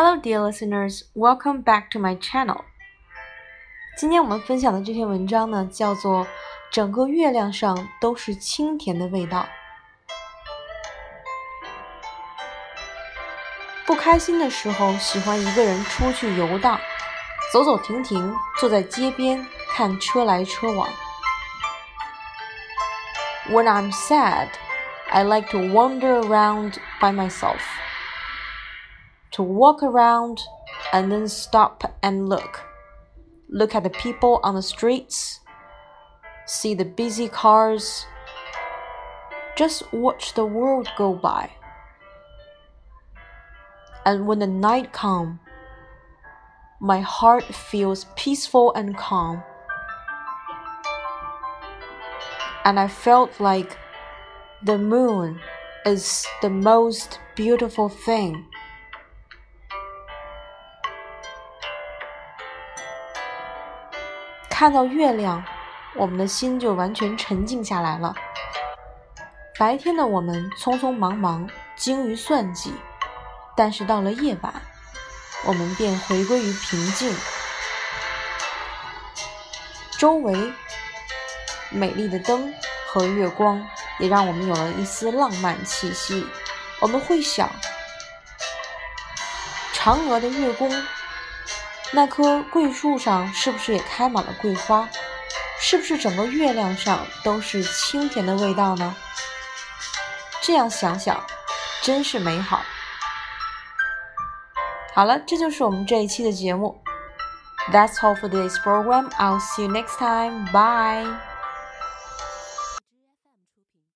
Hello, dear listeners. Welcome back to my channel. 今天我们分享的这篇文章呢，叫做《整个月亮上都是清甜的味道》。不开心的时候，喜欢一个人出去游荡，走走停停，坐在街边看车来车往。When I'm sad, I like to wander around by myself. To walk around and then stop and look. Look at the people on the streets. See the busy cars. Just watch the world go by. And when the night comes, my heart feels peaceful and calm. And I felt like the moon is the most beautiful thing. 看到月亮，我们的心就完全沉静下来了。白天的我们匆匆忙忙，精于算计，但是到了夜晚，我们便回归于平静。周围美丽的灯和月光，也让我们有了一丝浪漫气息。我们会想，嫦娥的月宫。那棵桂树上是不是也开满了桂花？是不是整个月亮上都是清甜的味道呢？这样想想，真是美好。好了，这就是我们这一期的节目。That's all for this program. I'll see you next time. Bye.